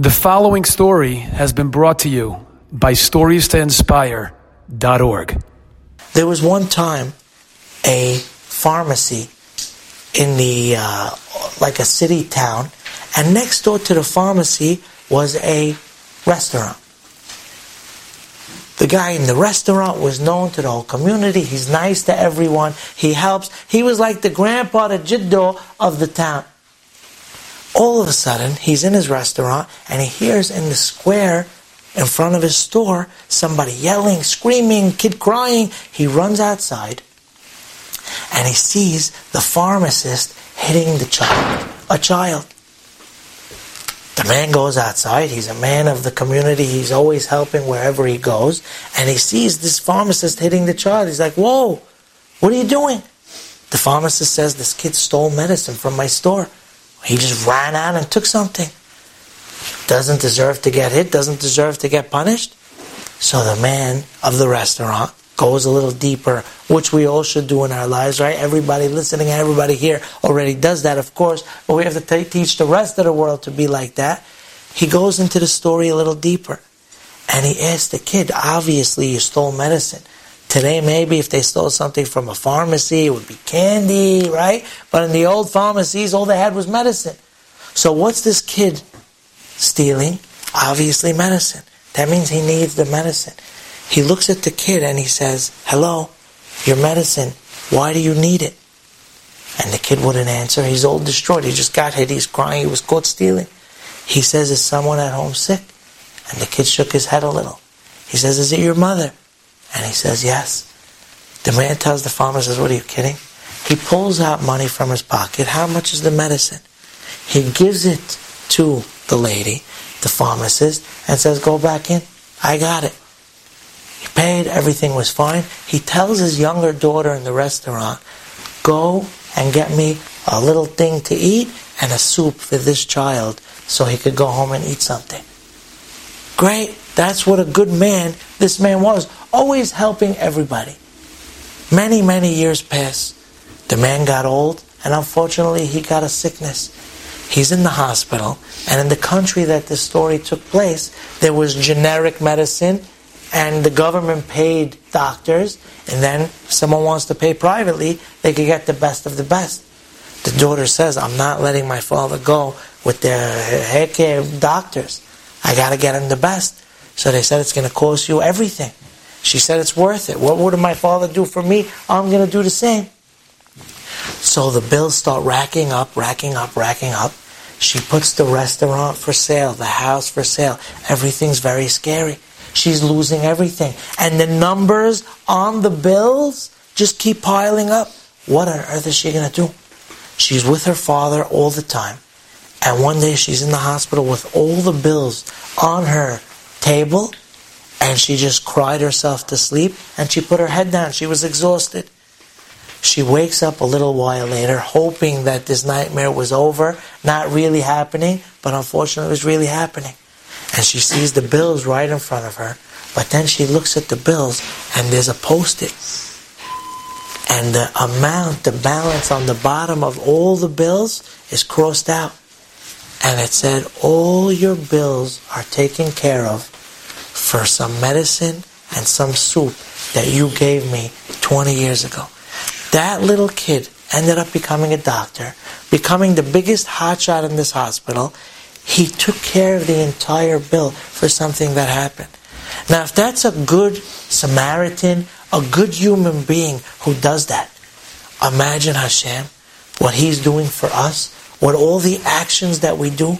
The following story has been brought to you by StoriesToInspire.org. There was one time a pharmacy in the uh, like a city town, and next door to the pharmacy was a restaurant. The guy in the restaurant was known to the whole community. He's nice to everyone. He helps. He was like the grandpa, the jiddo of the town. All of a sudden, he's in his restaurant and he hears in the square in front of his store somebody yelling, screaming, kid crying. He runs outside and he sees the pharmacist hitting the child, a child. The man goes outside. He's a man of the community. He's always helping wherever he goes. And he sees this pharmacist hitting the child. He's like, Whoa, what are you doing? The pharmacist says, This kid stole medicine from my store. He just ran out and took something. Doesn't deserve to get hit, doesn't deserve to get punished. So the man of the restaurant goes a little deeper, which we all should do in our lives, right? Everybody listening, everybody here already does that, of course, but we have to t- teach the rest of the world to be like that. He goes into the story a little deeper. And he asks the kid, obviously you stole medicine. Today, maybe if they stole something from a pharmacy, it would be candy, right? But in the old pharmacies, all they had was medicine. So what's this kid stealing? Obviously medicine. That means he needs the medicine. He looks at the kid and he says, Hello, your medicine. Why do you need it? And the kid wouldn't answer. He's all destroyed. He just got hit. He's crying. He was caught stealing. He says, Is someone at home sick? And the kid shook his head a little. He says, Is it your mother? And he says, Yes. The man tells the farmer, says, What are you kidding? He pulls out money from his pocket. How much is the medicine? He gives it to the lady, the pharmacist, and says, Go back in. I got it. He paid, everything was fine. He tells his younger daughter in the restaurant, Go and get me a little thing to eat and a soup for this child so he could go home and eat something. Great. That's what a good man this man was. Always helping everybody. Many, many years passed. The man got old, and unfortunately, he got a sickness. He's in the hospital, and in the country that this story took place, there was generic medicine, and the government paid doctors, and then if someone wants to pay privately, they could get the best of the best. The daughter says, I'm not letting my father go with the hair care doctors. I got to get him the best. So they said, it's going to cost you everything. She said, it's worth it. What would my father do for me? I'm going to do the same. So the bills start racking up, racking up, racking up. She puts the restaurant for sale, the house for sale. Everything's very scary. She's losing everything. And the numbers on the bills just keep piling up. What on earth is she going to do? She's with her father all the time. And one day she's in the hospital with all the bills on her table and she just cried herself to sleep and she put her head down. She was exhausted. She wakes up a little while later, hoping that this nightmare was over, not really happening, but unfortunately it was really happening. And she sees the bills right in front of her, but then she looks at the bills and there's a post it. And the amount, the balance on the bottom of all the bills is crossed out. And it said, All your bills are taken care of for some medicine and some soup that you gave me 20 years ago. That little kid ended up becoming a doctor, becoming the biggest hotshot in this hospital. He took care of the entire bill for something that happened. Now, if that's a good Samaritan, a good human being who does that, imagine Hashem, what He's doing for us, what all the actions that we do